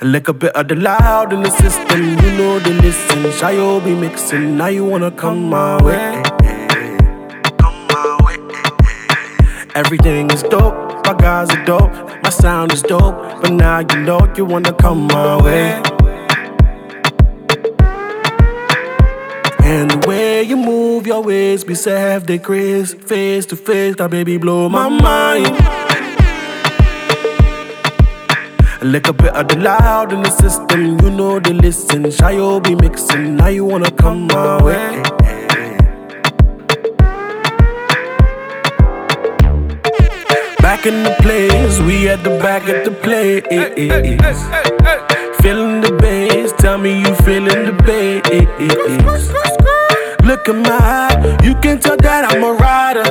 A bit of the loud in the system, you know the listen. Shayo be mixing, now you wanna come my way. Everything is dope, my guys are dope, my sound is dope, but now you know you wanna come my way. And the way you move your ways, be self decrease, face to face, that baby blow my mind. A bit of the loud in the system, you know the listen. Shayo be mixing, now you wanna come my way. Back in the place, we at the back at the place. Feeling the bass, tell me you feeling the bass. Look at my eye, you can tell that I'm a rider.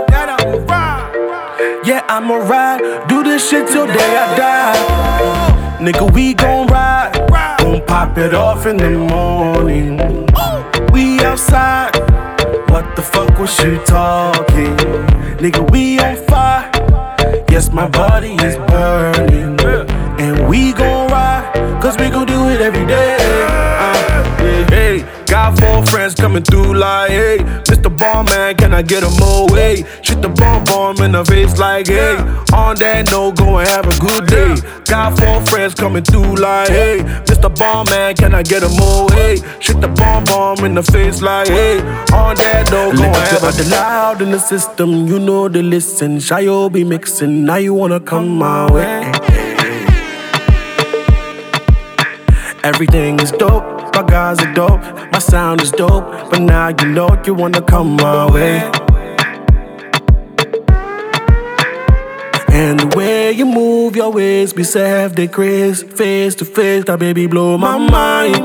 Yeah, I'm a ride, do this shit till day I die. Nigga, we gon' ride, gon' pop it off in the morning. We outside, what the fuck was you talking? Nigga, we on fire. Yes, my body is got four friends coming through like, hey, Mr. Ball Man, can I get a more way? Shoot the bomb bomb in the face like, hey, on that note, go and have a good day. Got four friends coming through like, hey, Mr. Ball Man, can I get a more way? Shoot the bomb bomb in the face like, hey, on that note, go and have a the loud in the system, you know the listen. Shayo be mixing, now you wanna come my way. Everything is dope, my guys are dope, my sound is dope, but now you know you wanna come my way. And the way you move your ways, be self decrease, face to face, that baby blow my mind.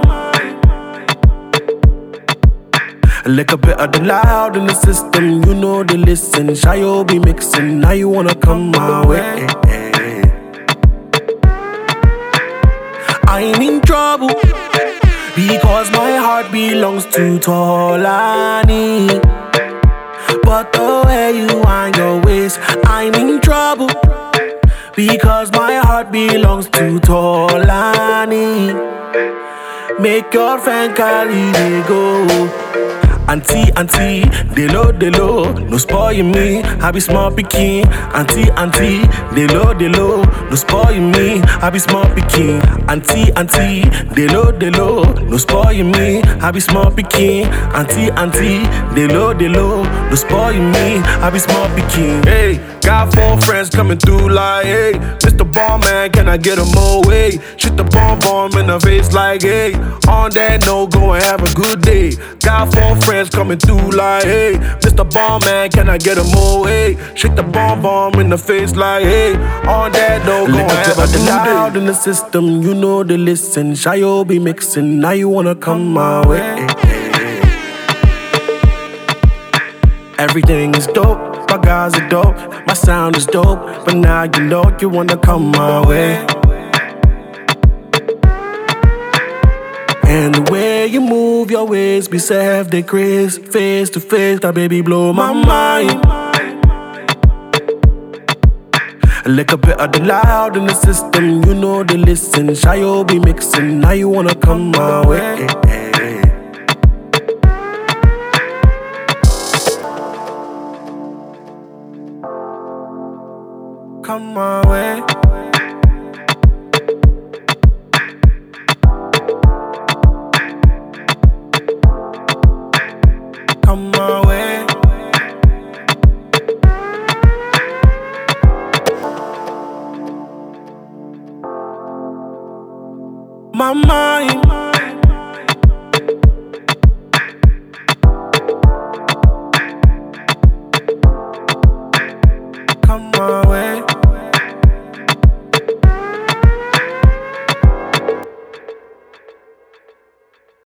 A little bit of the loud in the system, you know the listen. Shayo be mixing, now you wanna come my way. I ain't in trouble because my heart belongs to Tolani. But the way you wind your waist, I'm in trouble because my heart belongs to Tolani. Make your friend carry go. Auntie, auntie, they low, they low, no spoil me. I be small picking. Auntie, auntie, they low, they low, no spoil me. I be small picking. Auntie, auntie, they low, they low, no spoil me. I be small picking. Auntie, auntie, they low, they low, no spoil me. I be small picking. Hey, got four friends coming through like, hey, Mr. Ball Man, can I get a more way? Shoot the bomb bomb in the face like, hey, on that note, go and have a good day. Got four friends coming through like, hey, Mr. Ball Man, can I get a more way? Shake the bomb bomb in the face like, hey, on that note, go and have a good day. loud in the system, you know the listen. Shayo be mixing, now you wanna come my way. Everything is dope, my guys are dope, my sound is dope, but now you know you wanna come my way. And the way you move your ways, be self decrease, face to face, that baby blow my mind. A little bit of the loud in the system, you know they listen. Shayo be mixing, now you wanna come my way. Come my way. Come my way. My mind. Come my way.